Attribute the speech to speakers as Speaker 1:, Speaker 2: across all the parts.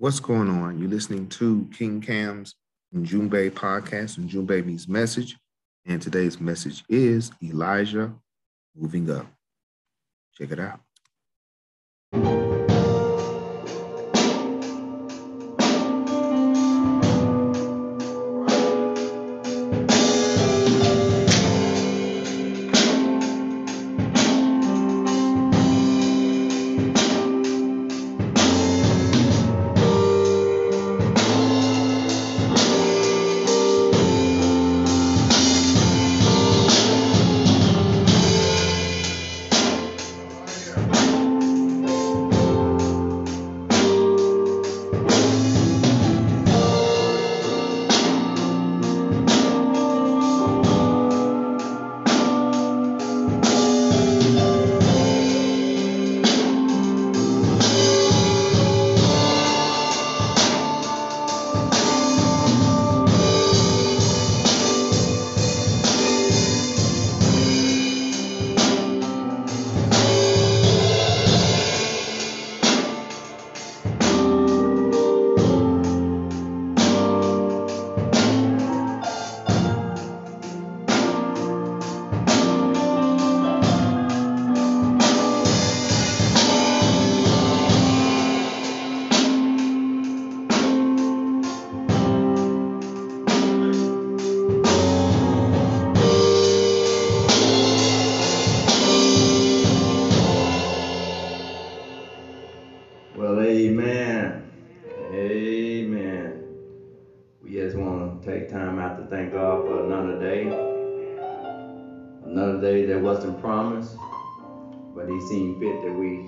Speaker 1: What's going on? You're listening to King Cam's Njumbe podcast and Njumbe means message. And today's message is Elijah moving up. Check it out.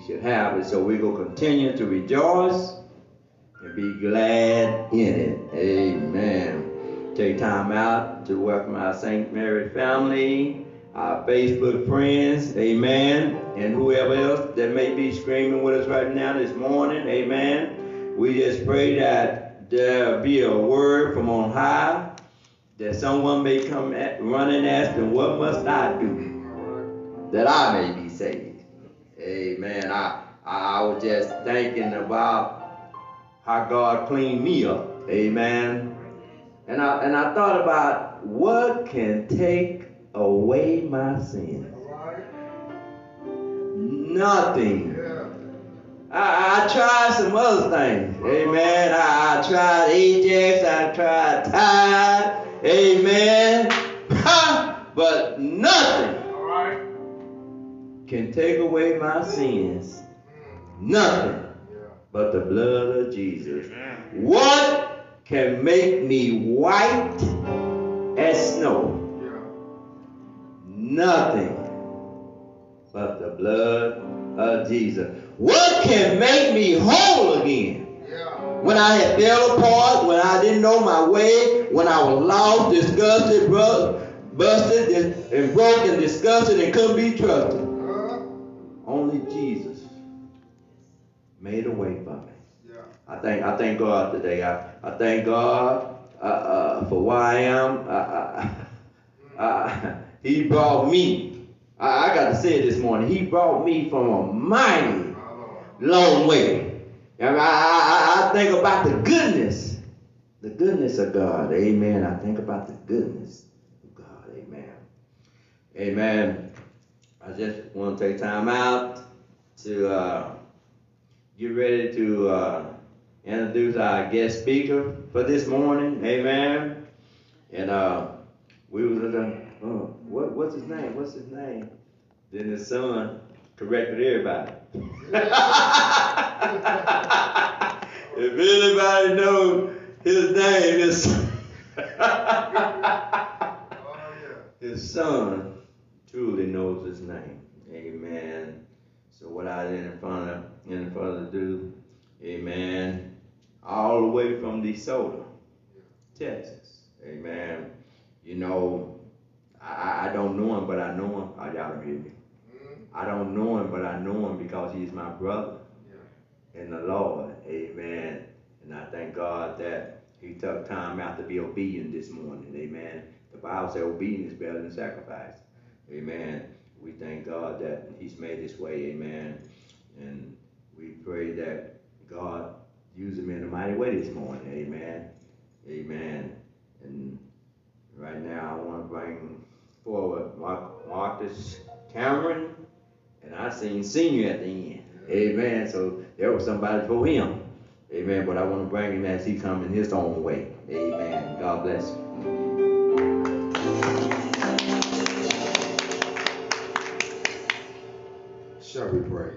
Speaker 2: We should have it. So going to continue to rejoice and be glad in it. Amen. Take time out to welcome our St. Mary family, our Facebook friends, amen, and whoever else that may be screaming with us right now this morning, amen. We just pray that there be a word from on high, that someone may come at, running asking, What must I do that I may be saved? Amen. I, I was just thinking about how God cleaned me up, amen. And I, and I thought about what can take away my sins. Nothing. I, I tried some other things. Amen. I, I tried Ajax. I tried Tide. Amen. but nothing can take away my sins. Nothing but the blood of Jesus. What can make me white as snow? Nothing but the blood of Jesus. What can make me whole again? When I had fell apart, when I didn't know my way, when I was lost, disgusted, busted, and- and broken, disgusted, and couldn't be trusted. Only Jesus made a way for me. I thank I thank God today. I, I thank God uh, uh, for where I am. Uh, uh, he brought me. I, I got to say it this morning. He brought me from a mighty long way. And I, I, I think about the goodness, the goodness of God. Amen. I think about the goodness of God. Amen. Amen. I just want to take time out to uh, get ready to uh, introduce our guest speaker for this morning. Amen. And uh, we was uh, oh, what what's his name? What's his name? Then his son corrected everybody. if anybody knows his name, his his son truly knows his name. Amen. So without any further any further ado, Amen. All the way from DeSoto, Texas. Amen. You know, I, I don't know him, but I know him. Oh, y'all don't hear me. Mm-hmm. I don't know him, but I know him because he's my brother in the Lord. Amen. And I thank God that he took time out to be obedient this morning. Amen. The Bible says obedience is better than sacrifice. Amen. We thank God that he's made this way. Amen. And we pray that God use him in a mighty way this morning. Amen. Amen. And right now I want to bring forward Mark, Marcus Cameron, and I seen senior at the end. Amen. So there was somebody for him. Amen. But I want to bring him as he come in his own way. Amen. God bless you.
Speaker 3: Shall we pray?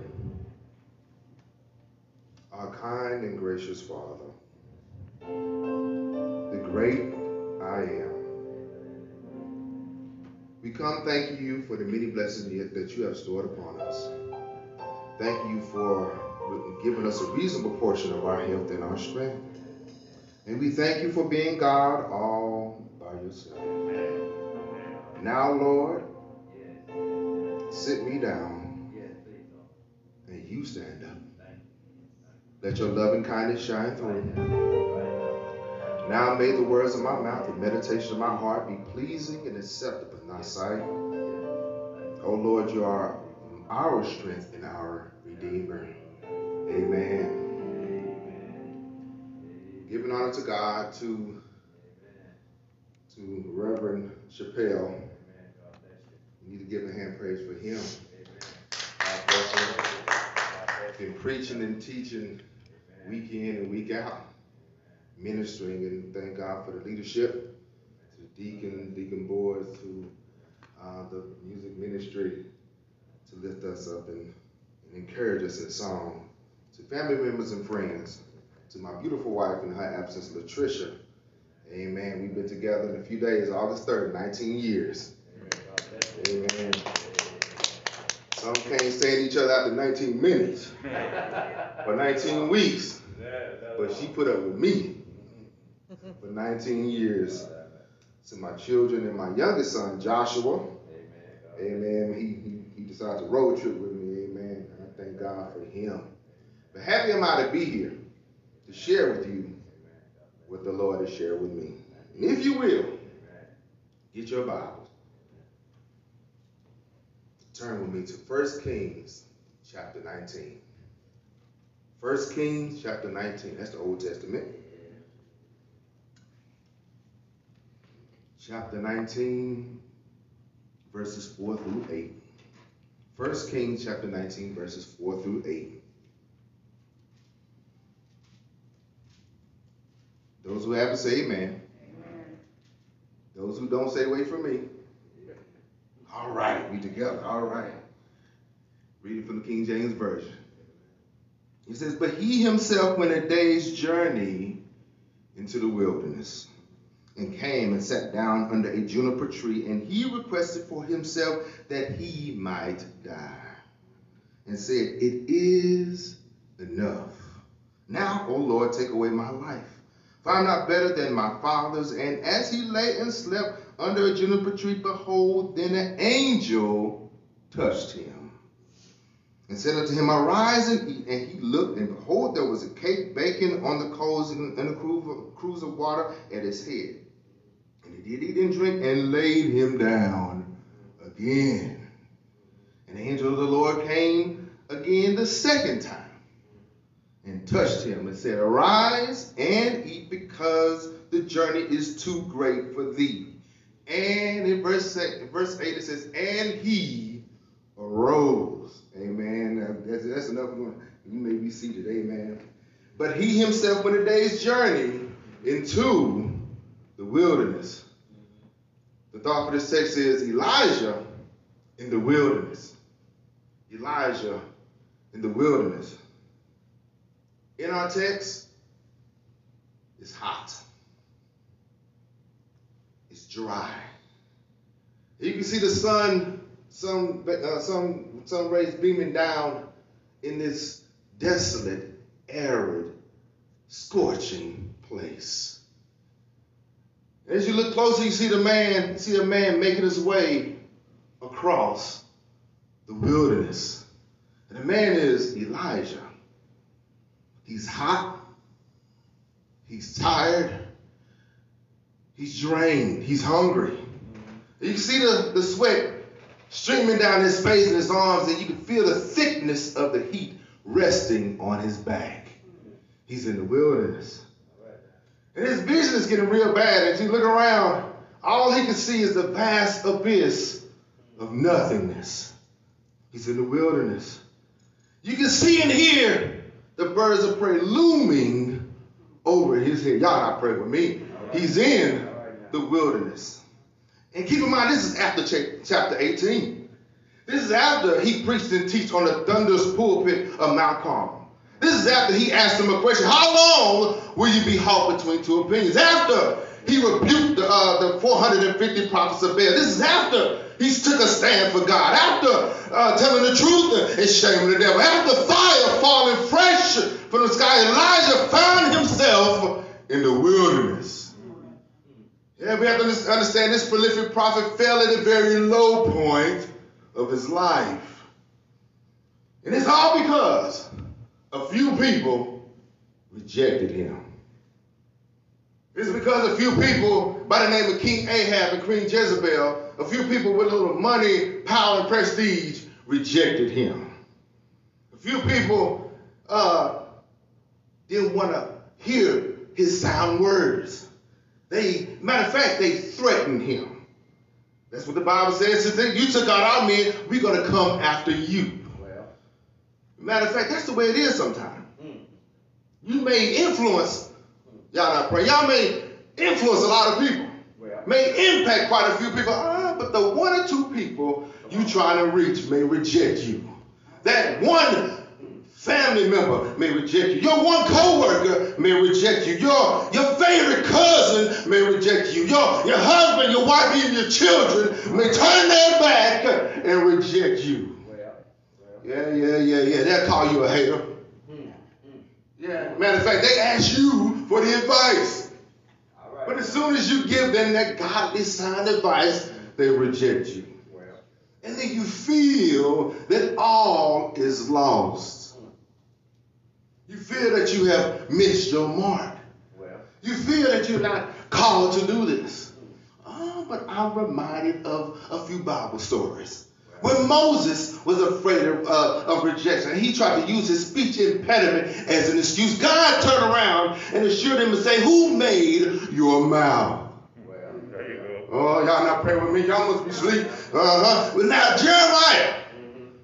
Speaker 3: Our kind and gracious Father, the great I am. We come thanking you for the many blessings that you have stored upon us. Thank you for giving us a reasonable portion of our health and our strength. And we thank you for being God all by yourself. Now, Lord, sit me down you stand up. Let your love and kindness shine through. Now may the words of my mouth and meditation of my heart be pleasing and acceptable in thy sight. O Lord, you are our strength and our Redeemer. Amen. Giving honor to God, to, to Reverend Chappelle. We need to give a hand praise for him. Been preaching and teaching week in and week out, ministering, and thank God for the leadership, to the deacon, deacon boards, to uh, the music ministry, to lift us up and, and encourage us in song, to family members and friends, to my beautiful wife in her absence, Latricia. Amen. We've been together in a few days, August 3rd, 19 years. Amen. Some can't stand each other after 19 minutes or 19 weeks. But she put up with me for 19 years. To my children and my youngest son, Joshua. Amen. He, he, he decided to road trip with me. Amen. And I thank God for him. But happy am I to be here to share with you what the Lord has shared with me. And if you will, get your Bible. Turn with me to 1 Kings chapter 19. 1 Kings chapter 19. That's the Old Testament. Chapter 19, verses 4 through 8. 1 Kings chapter 19, verses 4 through 8. Those who have to say amen. amen. Those who don't say wait for me. All right, we together. All right. Reading from the King James Version. He says, But he himself went a day's journey into the wilderness and came and sat down under a juniper tree, and he requested for himself that he might die, and said, It is enough. Now, O Lord, take away my life. For I'm not better than my fathers. And as he lay and slept under a juniper tree, behold, then an angel touched him and said unto him, Arise and eat. And he looked, and behold, there was a cake baking on the coals and a cruse of water at his head. And he did eat and drink and laid him down again. And the angel of the Lord came again the second time and touched him and said, Arise and eat because the journey is too great for thee. And in verse, verse 8 it says, And he arose. Amen. That's, that's enough. You may be seated. Amen. But he himself went a day's journey into the wilderness. The thought for this text is Elijah in the wilderness. Elijah in the wilderness. In our text, it's hot dry. You can see the sun, some, uh, sun, sun rays beaming down in this desolate, arid, scorching place. As you look closer, you see the man, see a man making his way across the wilderness. And the man is Elijah. He's hot. He's tired. He's drained. He's hungry. You can see the, the sweat streaming down his face and his arms, and you can feel the thickness of the heat resting on his back. He's in the wilderness. And his vision is getting real bad. As you look around, all he can see is the vast abyss of nothingness. He's in the wilderness. You can see and hear the birds of prey looming over his head. Y'all not pray with me. He's in the wilderness. And keep in mind, this is after chapter 18. This is after he preached and teach on the thunderous pulpit of Mount Carmel. This is after he asked him a question. How long will you be held between two opinions? After he rebuked the, uh, the 450 prophets of Baal. This is after he took a stand for God. After uh, telling the truth and shaming the devil. After fire falling fresh from the sky, Elijah found himself in the wilderness. Yeah, we have to understand this prolific prophet fell at a very low point of his life. And it's all because a few people rejected him. It's because a few people by the name of King Ahab and Queen Jezebel, a few people with a little money, power, and prestige rejected him. A few people uh, didn't want to hear his sound words. They, matter of fact, they threatened him. That's what the Bible says. You took out our men, we're going to come after you. Matter of fact, that's the way it is sometimes. Mm. You may influence, y'all not praying, y'all may influence a lot of people, well, may impact quite a few people, uh, but the one or two people you trying to reach may reject you. That one family member may reject you. Your one coworker may reject you. Your, your favorite cousin may reject you. Your, your husband, your wife, even your children may turn their back and reject you. Yeah, yeah, yeah, yeah. They'll call you a hater. Yeah. Matter of fact, they ask you for the advice. But as soon as you give them that godly sound advice, they reject you. Well. And then you feel that all is lost. You feel that you have missed your mark. Well. You feel that you're not called to do this. Oh, but I'm reminded of a few Bible stories. When Moses was afraid of, uh, of rejection, he tried to use his speech impediment as an excuse. God turned around and assured him and say, Who made your mouth? Well, you Oh, y'all not praying with me. Y'all must be asleep. Uh-huh. But now Jeremiah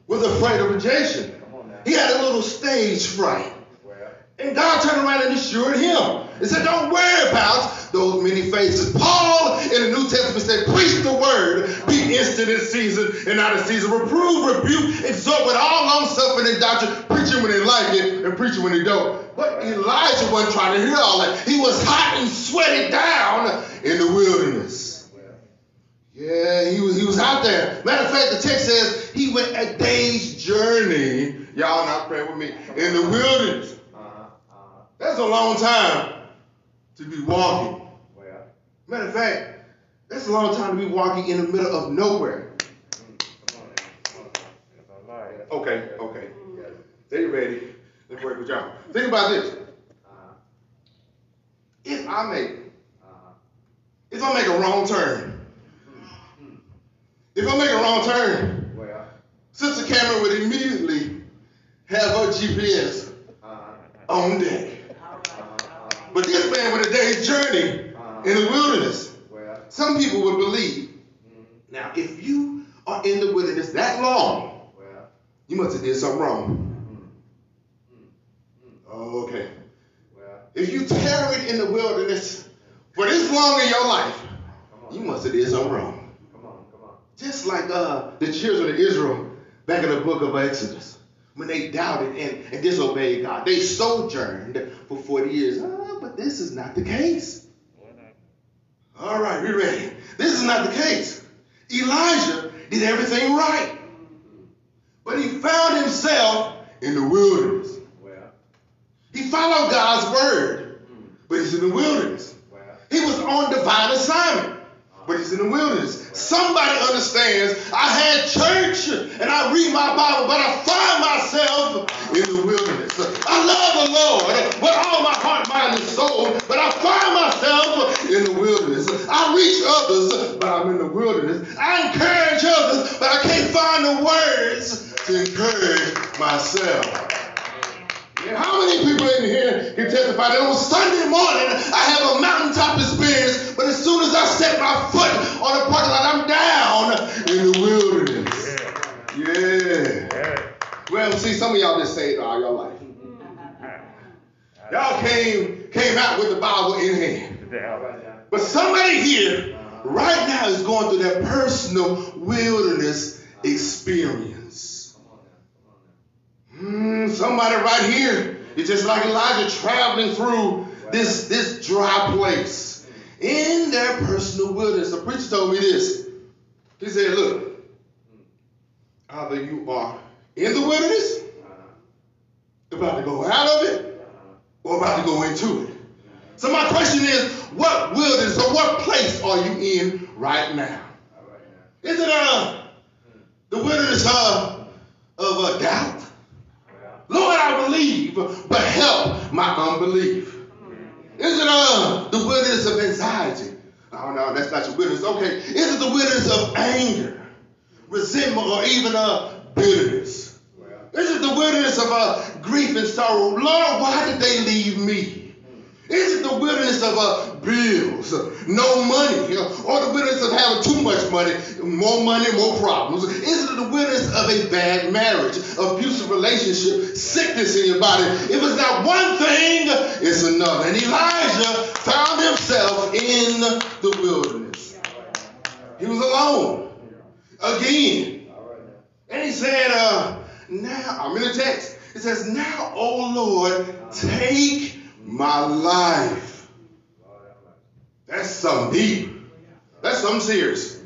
Speaker 3: was afraid of rejection. He had a little stage fright. And God turned around and assured him. He said, Don't worry about those many faces. Paul in the New Testament said, Preach the word, be instant in season and out of season. Reprove, rebuke, exhort with all long suffering and doctrine. Preaching when they like it and preaching when they don't. But Elijah wasn't trying to hear all that. He was hot and sweaty down in the wilderness. Yeah, he was, he was out there. Matter of fact, the text says he went a day's journey. Y'all not praying with me. In the wilderness. That's a long time to be walking. Matter of fact, that's a long time to be walking in the middle of nowhere. Okay, okay. They ready. Let's work with y'all. Think about this. If I make, if I make a wrong turn, if I make a wrong turn, Sister Cameron would immediately have her GPS on deck. But this man with a day's journey in the wilderness, some people would believe. Now, if you are in the wilderness that long, you must have did something wrong. Oh, okay. If you tarried in the wilderness for this long in your life, you must have did something wrong. Just like uh, the children of Israel back in the book of Exodus, when they doubted and, and disobeyed God, they sojourned for 40 years ah, but this is not the case. All right, we ready. This is not the case. Elijah did everything right. But he found himself in the wilderness. He followed God's word, but he's in the wilderness. He was on divine assignment, but he's in the wilderness. Somebody understands I had church and I read my Bible, but I find myself in the wilderness. I love the Lord with all my heart, mind, and soul, but I find myself in the wilderness. I reach others, but I'm in the wilderness. I encourage others, but I can't find the words to encourage myself. And how many people in here can testify that on Sunday morning I have a mountaintop experience, but as soon as I set my foot on the parking lot, I'm down in the wilderness. Yeah. Well, see, some of y'all just saved all your life. Y'all came came out with the Bible in hand. But somebody here right now is going through that personal wilderness experience. Somebody right here is just like Elijah traveling through this, this dry place in their personal wilderness. The preacher told me this. He said, Look, either you are in the wilderness, about to go out of it, or about to go into it. So my question is, what wilderness or what place are you in right now? Is it uh, the wilderness of, of a doubt? Lord, I believe, but help my unbelief. Is it uh, the wilderness of anxiety? Oh, no, that's not your wilderness. Okay. Is it the wilderness of anger, resentment, or even uh, bitterness? Is it the wilderness of uh, grief and sorrow? Lord, why did they leave me? Is it the wilderness of uh, bills, no money, or the wilderness of having too much money, more money, more problems? Is it the wilderness of a bad marriage, abusive relationship, sickness in your body? If it's not one thing, it's another. And Elijah found himself in the wilderness. He was alone again. And he said, uh, now, I'm in the text. It says, now, O Lord, take my life. That's something deep. That's something serious.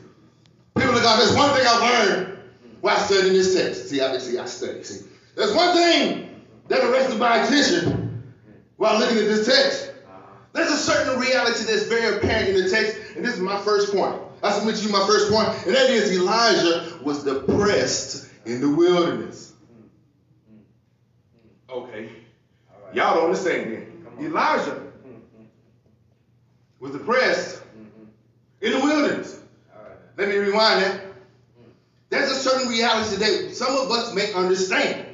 Speaker 3: People of God, there's one thing I learned while studying this text. See, I see I study. See, there's one thing that arrested my attention while looking at this text. There's a certain reality that's very apparent in the text, and this is my first point. I submit to you my first point, and that is Elijah was depressed in the wilderness. Okay. Y'all don't understand then. Elijah was depressed in the wilderness. Let me rewind that. There's a certain reality that some of us may understand.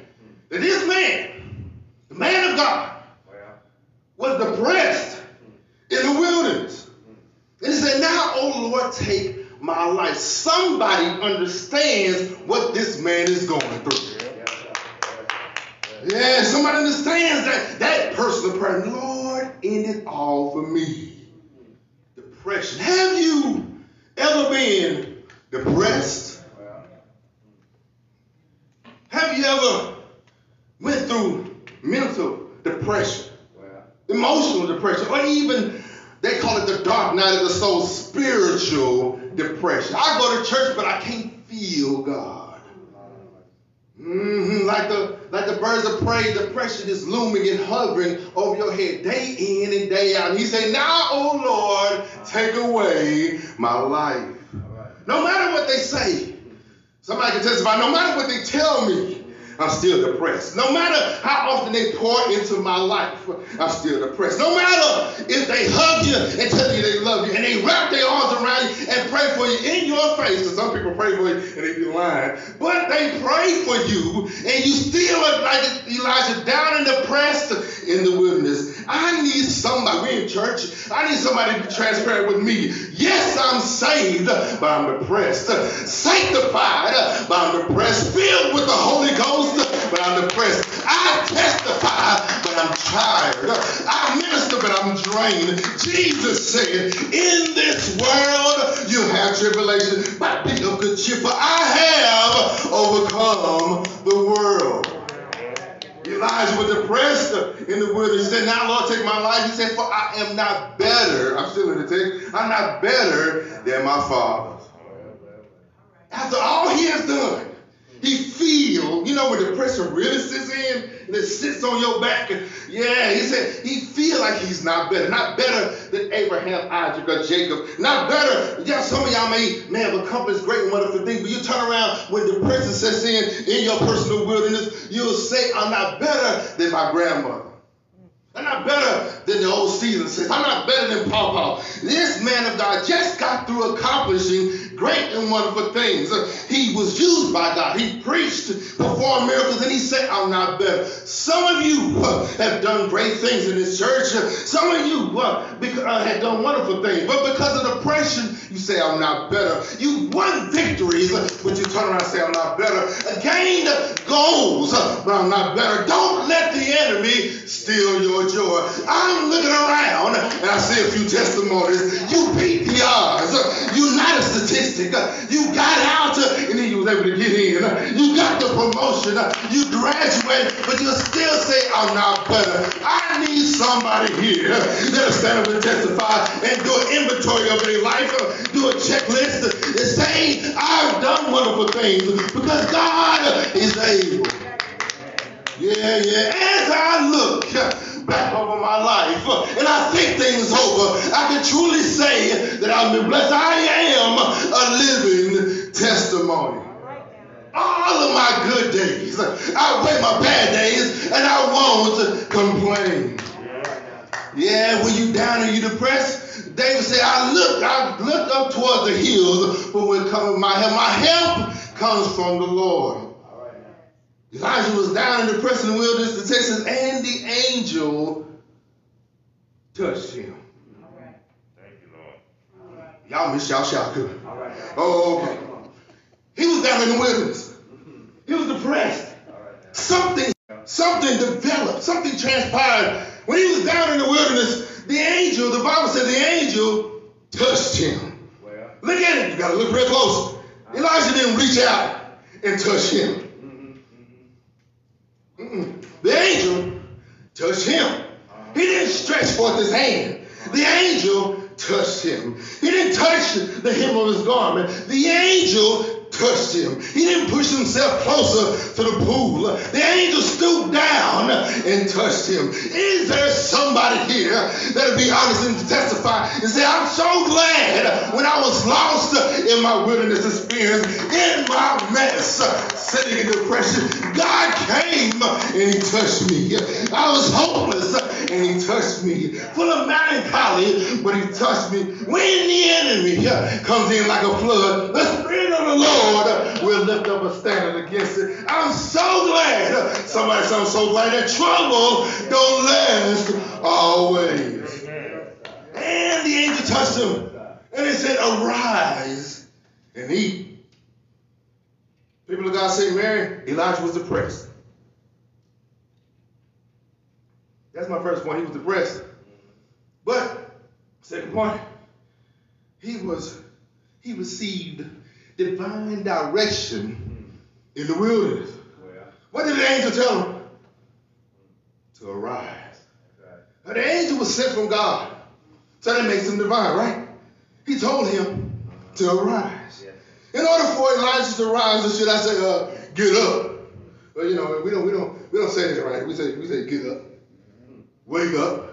Speaker 3: That this man, the man of God, was depressed in the wilderness. And he said, Now, oh Lord, take my life. Somebody understands what this man is going through. Yeah, somebody understands that that personal prayer. Lord, end it all for me. Depression. Have you ever been depressed? Have you ever went through mental depression, emotional depression, or even they call it the dark night of the soul, spiritual depression? I go to church, but I can't feel God. Mm-hmm. Like the like the birds of prey, depression is looming and hovering over your head day in and day out. And he said, Now, oh Lord, take away my life. No matter what they say, somebody can testify, no matter what they tell me, I'm still depressed. No matter how often they pour into my life, I'm still depressed. No matter if they hug you and tell you they love you and they wrap their arms around you and pray for you in your face, because some people pray for you and they be lying, but they pray for you and you still look like Elijah down and depressed in the wilderness. I need somebody, we in church, I need somebody to be transparent with me. Yes, I'm saved, but I'm depressed. Sanctified, but I'm depressed. Filled with the Holy Ghost but I'm depressed. I testify, but I'm tired. I minister, but I'm drained. Jesus said, In this world you have tribulation, but be of good cheer, for I have overcome the world. Elijah was depressed in the wilderness. He said, Now, Lord, take my life. He said, For I am not better. I'm still in the text. I'm not better than my fathers. After all he has done, he feel, you know, when depression really sits in and it sits on your back. And, yeah, he said he feel like he's not better. Not better than Abraham, Isaac, or Jacob. Not better. Yeah, some of y'all may, may have accomplished great and wonderful things, but you turn around when depression sets in in your personal wilderness, you'll say, I'm not better than my grandmother. I'm not better than the old season says. I'm not better than Paul. This man of God just got through accomplishing great and wonderful things. He was used by God. He preached, performed miracles, and he said, I'm not better. Some of you uh, have done great things in this church. Some of you uh, uh, have done wonderful things. But because of depression, you say, I'm not better. You won victories, but you turn around and say, I'm not better. Gained goals, but I'm not better. Don't let the enemy steal your joy. I'm looking around and I see a few testimonies. You beat the odds. You're not a statistic. You got out and then you was able to get in. You got the promotion. You graduated, but you still say, I'm not better. I need somebody here that'll stand up and testify and do an inventory of their life, do a checklist and say, I've done wonderful things because God is able. Yeah, yeah. As I look back over my life and I think things over, I can truly say that I've been blessed. I am a living testimony. All of my good days outweigh my bad days, and I won't complain. Yeah, when you down and you depressed, David said, I look, I look up toward the hills, but when coming my help, my help comes from the Lord. Elijah was down and depressed in the pressing wilderness of Texas, and the angel touched him. Thank you, Lord. Y'all miss y'all shout good. Oh, okay. He was down in the wilderness. He was depressed. Something, something developed. Something transpired. When he was down in the wilderness, the angel, the Bible said the angel touched him. Look at it. You got to look real close. Elijah didn't reach out and touch him. Mm-hmm. Mm-mm. The angel touched him. Uh-huh. He didn't stretch forth his hand. The angel touched him. He didn't touch the hem of his garment. The angel touched him. He didn't push himself closer to the pool. The angel stooped down and touched him. Is there somebody here that'll be honest and testify and say, I'm so glad when I was lost in my wilderness experience, in my mess, sitting in depression, God came and he touched me. I was hopeless and he touched me. Full of melancholy, but he touched me. When the enemy comes in like a flood, the Spirit of the Lord will lift up a standard against it. I'm so glad. Somebody said, I'm so glad that trouble don't last always. And the angel touched him. And he said, Arise and eat. People of God say, Mary, Elijah was depressed. That's my first point. He was depressed. But second point, he was he received divine direction in the wilderness. What did the angel tell him? To arise. The angel was sent from God. So that makes him divine, right? He told him to arise. In order for Elijah to rise, or should I say, uh, get up? Well, you know, we don't, we don't, we don't say that right. We say, we say, get up, wake up,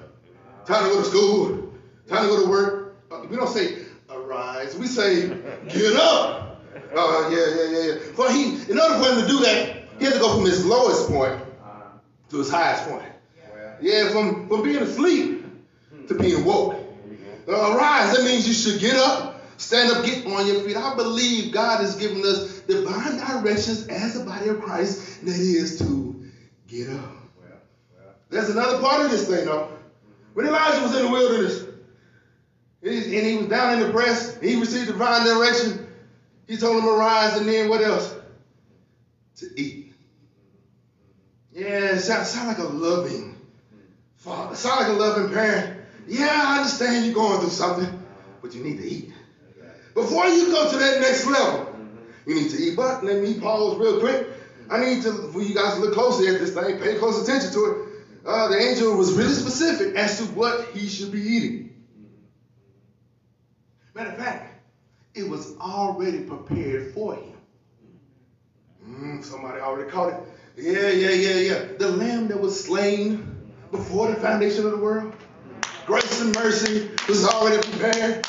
Speaker 3: time to go to school, time to go to work. Uh, we don't say arise. We say, get up. Uh, yeah, yeah, yeah, yeah. For he, in order for him to do that, he had to go from his lowest point to his highest point. Yeah, from, from being asleep to being woke. Uh, arise, that means you should get up, stand up, get on your feet. I believe God has given us divine directions as a body of Christ, that is to get up. There's another part of this thing, though. When Elijah was in the wilderness, and he was down in the press, he received divine direction. He told him to rise, and then what else? To eat. Yeah, it sounds sound like a loving father. Sound like a loving parent. Yeah, I understand you're going through something, but you need to eat. Before you go to that next level, you need to eat. But let me pause real quick. I need to, for you guys to look closely at this thing, pay close attention to it. Uh, the angel was really specific as to what he should be eating. Matter of fact, it was already prepared for him. Mm, somebody already caught it. Yeah, yeah, yeah, yeah. The lamb that was slain before the foundation of the world. Grace and mercy was already prepared.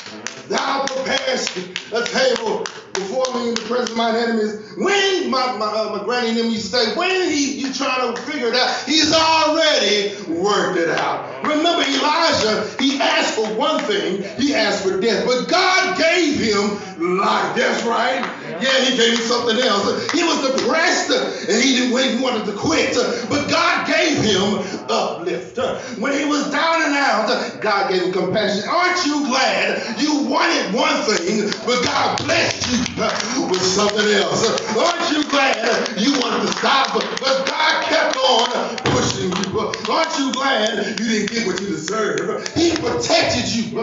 Speaker 3: Thou preparest a table before me in the presence of my enemies. When my, my, uh, my granny and them used to say, when he you trying to figure it out, he's already worked it out. Remember Elijah, he asked for one thing, he asked for death, but God gave him life. That's right. Yeah, he gave him something else. He was depressed and he didn't he wanted to quit, but God gave him uplift. When he was down and out, God gave him compassion. Aren't you glad you wanted one thing, but God blessed you with something else? Aren't you glad you wanted to stop, but God kept on pushing you? Aren't you glad you didn't get what you deserve? He protected you,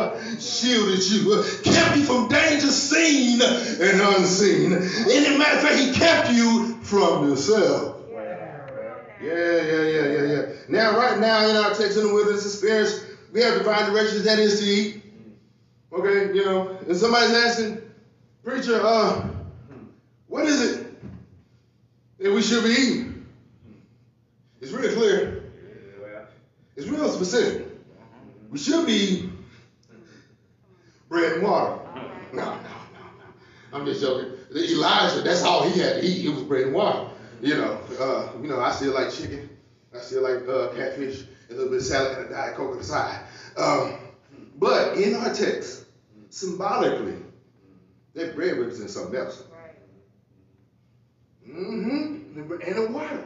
Speaker 3: shielded you, kept you from danger seen and unseen. And a matter of fact, he kept you from yourself. Yeah, yeah, yeah, yeah, yeah. Now, right now in our text in the wilderness experience, we have divine directions that is to eat. Okay, you know, and somebody's asking, preacher, uh, what is it that we should be eating? It's real clear. It's real specific. We should be bread and water. No, no, no, no. I'm just joking. Elijah, that's all he had to eat. It was bread and water. You know, uh, you know, I still like chicken. I still like uh, catfish, a little bit of salad, and a diet coke on the side. Um, but in our text, symbolically, that bread represents something else. Mm-hmm. And the water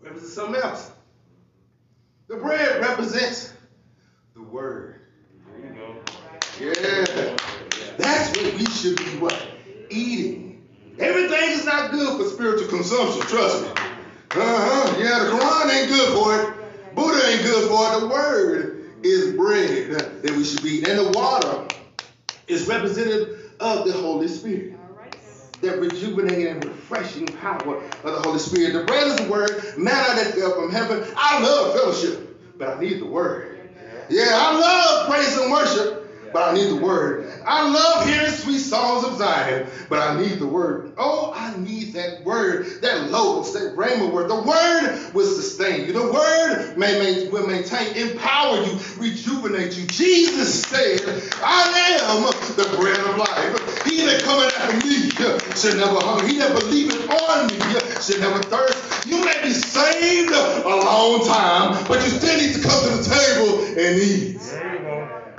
Speaker 3: represents something else. The bread represents the word. There you go. Yeah. That's what we should be what? Eating. Everything is not good for spiritual consumption, trust me. Uh-huh. Yeah, the Quran ain't good for it. Buddha ain't good for it. The word is bread that we should be eating. And the water is representative of the Holy Spirit. That rejuvenating and refreshing power of the Holy Spirit. The bread is the word, manna that fell from heaven. I love fellowship, but I need the word. Yeah, I love praise and worship, but I need the word. I love hearing sweet songs of Zion, but I need the word. Oh, I need that word, that logos, that rhema word. The word will sustain you. The word may, may, will maintain, empower you, rejuvenate you. Jesus said, I am the bread of life. He that cometh after me shall never hunger. He that believeth on me shall never thirst. You may be saved a long time, but you still need to come to the table and eat.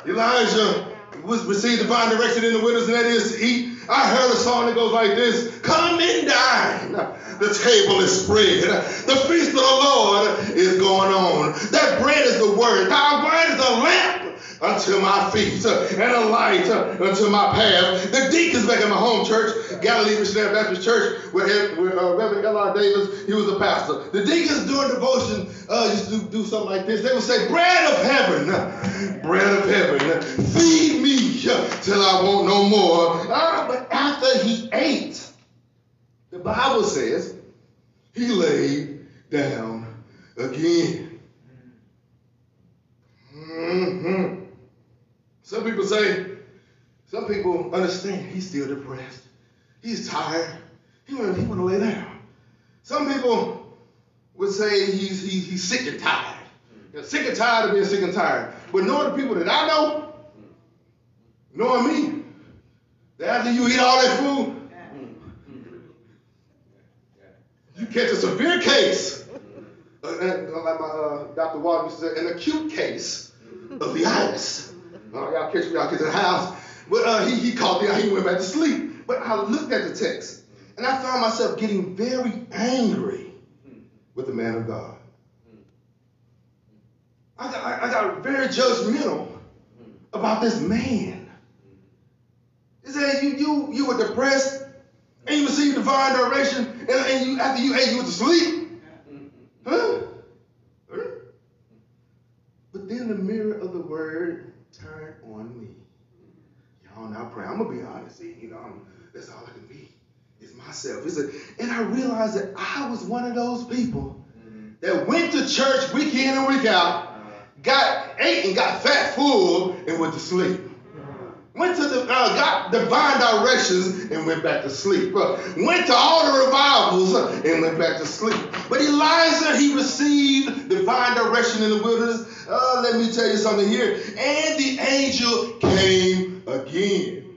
Speaker 3: Elijah was received divine direction in the wilderness, and that is to eat. I heard a song that goes like this: Come and dine. The table is spread. The feast of the Lord is going on. That bread is the word. Thy word is the lamp unto my feet and a light unto my path. The deacons back in my home church, Galilee Missionary Baptist Church, where, uh, Reverend L.R. Davis, he was a pastor. The deacons during devotion uh, used to do something like this. They would say, bread of heaven, bread of heaven, feed me till I want no more. Ah, but after he ate, the Bible says he laid down again. Mm-hmm. Some people say, some people understand he's still depressed. He's tired. He want he to lay down. Some people would say he's, he's, he's sick and tired. Sick and tired of being sick and tired. But knowing the people that I know, knowing me, that after you eat all that food, you catch a severe case. Uh, uh, like my uh, Dr. Walker said, an acute case of the itis. Y'all catch me, y'all get to the house. But uh, he, he called me out, he went back to sleep. But I looked at the text, and I found myself getting very angry with the man of God. I got, I got very judgmental about this man. He said, you, you, you were depressed, and you received divine direction, and, and you, after you ate, you went to sleep. Huh? But then the mirror of the word turned on me. Y'all now pray. I'm be. You know, I'm, that's all I can be. It's myself. It's a, and I realized that I was one of those people that went to church week in and week out, got ate and got fat full and went to sleep. Went to the, uh, got divine directions and went back to sleep. Uh, went to all the revivals and went back to sleep. But Elijah, he received divine direction in the wilderness. Uh, let me tell you something here. And the angel came again.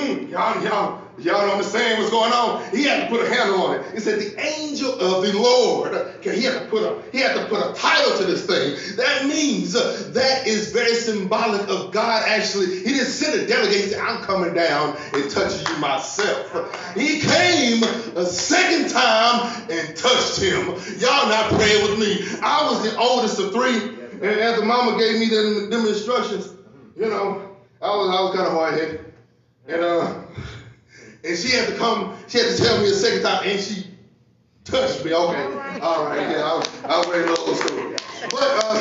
Speaker 3: Mm-mm. Y'all, y'all, Y'all don't understand what's going on. He had to put a handle on it. He said, "The angel of the Lord." Okay, He had to put a he had to put a title to this thing. That means uh, that is very symbolic of God. Actually, He didn't send a delegate. He said, "I'm coming down and touching you myself." He came a second time and touched him. Y'all not praying with me. I was the oldest of three, and as the mama gave me them, them instructions, you know, I was I was kind of hard headed, and uh. And she had to come, she had to tell me a second time, and she touched me. Okay, all right, yeah, I was, ready to story. But uh,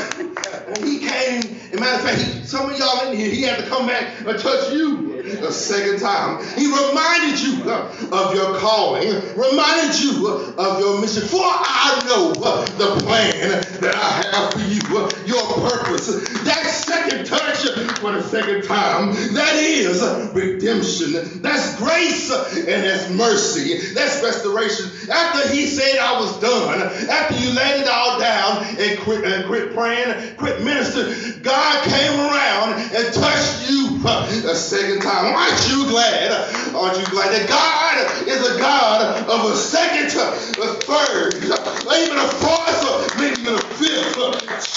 Speaker 3: when he came, as matter of fact, he, some of y'all in here, he had to come back and touch you a second time. He reminded you uh, of your calling, reminded you uh, of your mission. For I know uh, the plan that I have for you, uh, your purpose. That second touch for the second time, that is redemption. That's grace and that's mercy. That's restoration. After he said I was done, after you laid it all down and quit, and quit praying, quit ministering, God came around and touched you uh, a second time. Aren't you glad? Aren't you glad that God is a God of a second, a third, even a fourth, maybe even a fifth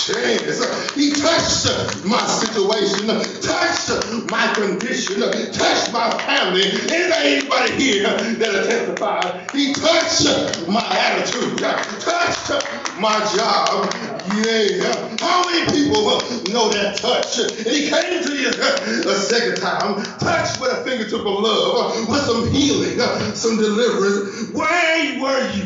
Speaker 3: chance? He touched my situation, touched my condition, touched my family. Is there anybody here that'll testify? He touched my attitude, touched my job. Yeah. How many people know that touch? And he came to you a second time, touched with a fingertip of love, with some healing, some deliverance. Where were you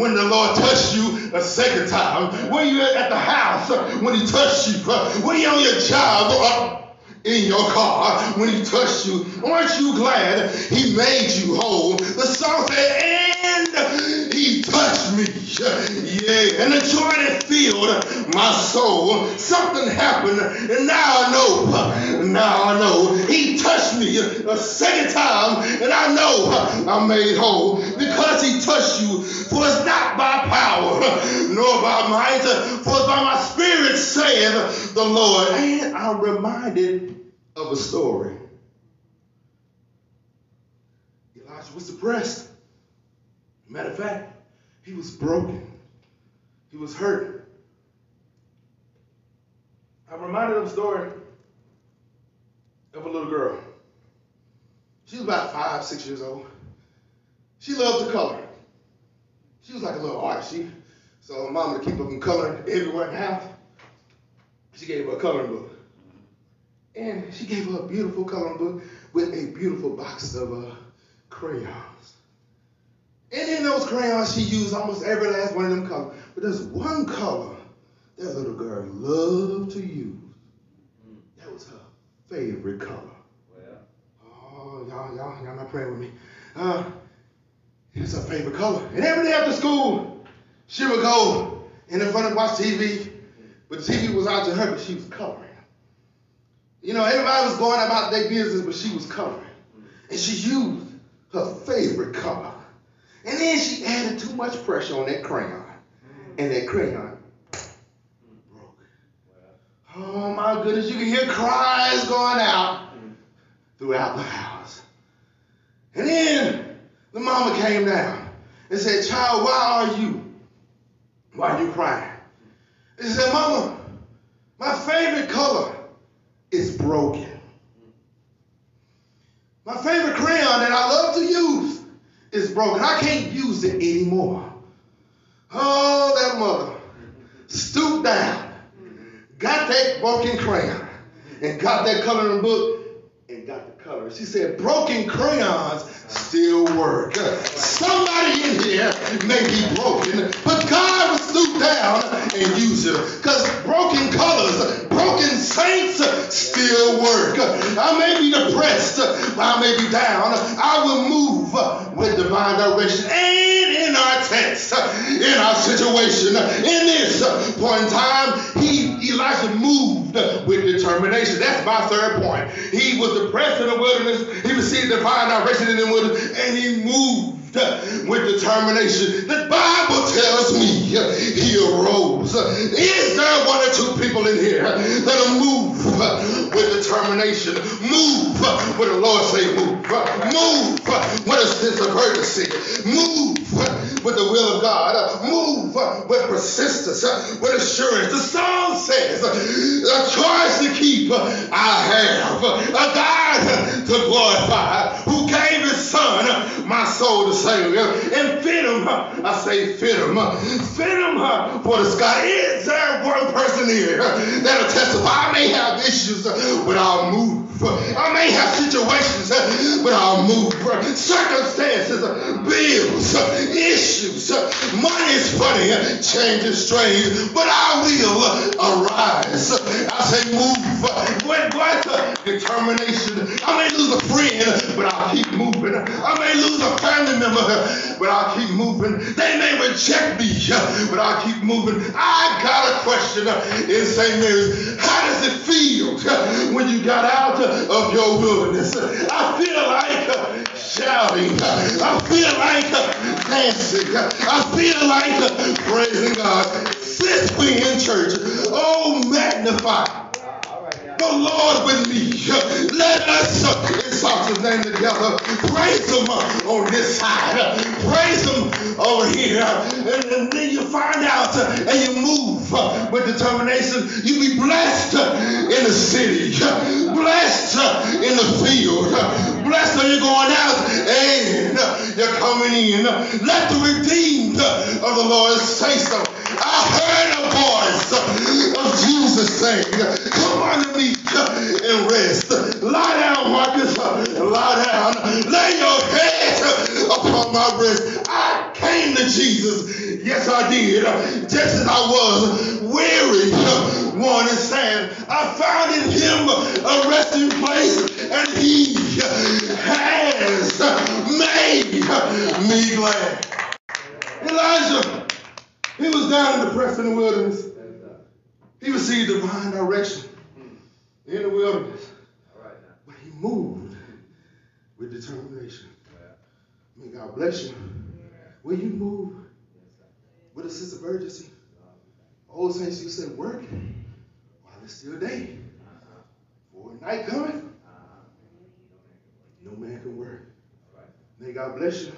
Speaker 3: when the Lord touched you a second time? Were you at the house uh, when he touched you? Uh, Were you on your job or in your car when he touched you? Aren't you glad he made you whole? The song said, he touched me. Yeah, and the joy that filled my soul. Something happened, and now I know. Now I know. He touched me a second time, and I know I'm made whole because he touched you. For it's not by power, nor by might, for it's by my spirit, saith the Lord. And I'm reminded of a story. Elijah was depressed. Matter of fact, he was broken. He was hurt. I'm reminded of a story of a little girl. She was about five, six years old. She loved to color. She was like a little artist. She, so mom to keep her from coloring everywhere in the house. She gave her a coloring book. And she gave her a beautiful coloring book with a beautiful box of uh, crayons. And in those crayons, she used almost every last one of them colors. But there's one color that little girl loved to use. That was her favorite color. Oh, y'all, y'all, y'all not praying with me. Uh, it's her favorite color. And every day after school, she would go in the front and watch TV. But the TV was out to her, but she was coloring. You know, everybody was going about their business, but she was coloring. And she used her favorite color. And then she added too much pressure on that crayon. And that crayon broke. Oh my goodness, you can hear cries going out throughout the house. And then the mama came down and said, Child, why are you? Why are you crying? And she said, Mama, my favorite color is broken. My favorite crayon that I love to use is broken. I can't use it anymore. Oh, that mother stooped down, got that broken crayon, and got that coloring book and got the color. She said, broken crayons still work. Somebody in here may be broken, but God was stooped down and use it. Because broken colors, broken saints still work. I may be depressed, I may be down. I will move with divine direction. And in our text, in our situation, in this point in time, he Elijah moved with determination. That's my third point. He was depressed in the wilderness. He received divine direction in the wilderness, and he moved with determination. The Bible tells me he arose. Is there one or two people in here that'll move with determination. Move when the Lord say move. Move with a sense of urgency. Move with the will of God. Move with persistence, with assurance. The song says, a choice to keep I have, a God to glorify, who gave his son, my soul to And fit him, I say fit him, fit him for the sky. Is there one person here that'll testify? I may have issues with our move. I may have situations but I'll move. Circumstances, bills, issues. Money is funny, change is strange, but I will arise. I say move. What, what? Determination. I may lose a friend, but I'll keep moving. I may lose a family member, but I'll keep moving. They may reject me, but I'll keep moving. I got a question in St. Mary's. How does it feel when you got out of your wilderness? I feel like shouting. I feel like dancing. I feel like praising God. Since we in church, oh magnify the Lord with me. Let us exalt his name together. Praise him on this side. Praise him over here. And, then you find out and you move with determination. You be blessed in the city. Blessed in the field. Blessed are you're going out and you're coming in. Let the redeemed of the Lord say so. I heard a voice of Jesus saying, Come rest. Lie down, Marcus. Lie down. Lay your head upon my breast. I came to Jesus. Yes, I did. Just as I was weary, worn and sad. I found in him a resting place, and he has made me glad. Elijah, he was down in the press in the wilderness. He received divine direction in the wilderness. Moved with determination. May God bless you. Will you move with a sense of urgency? Old saints you say, work while it's still day. Uh-huh. For night coming, uh-huh. no man can work. May God bless you.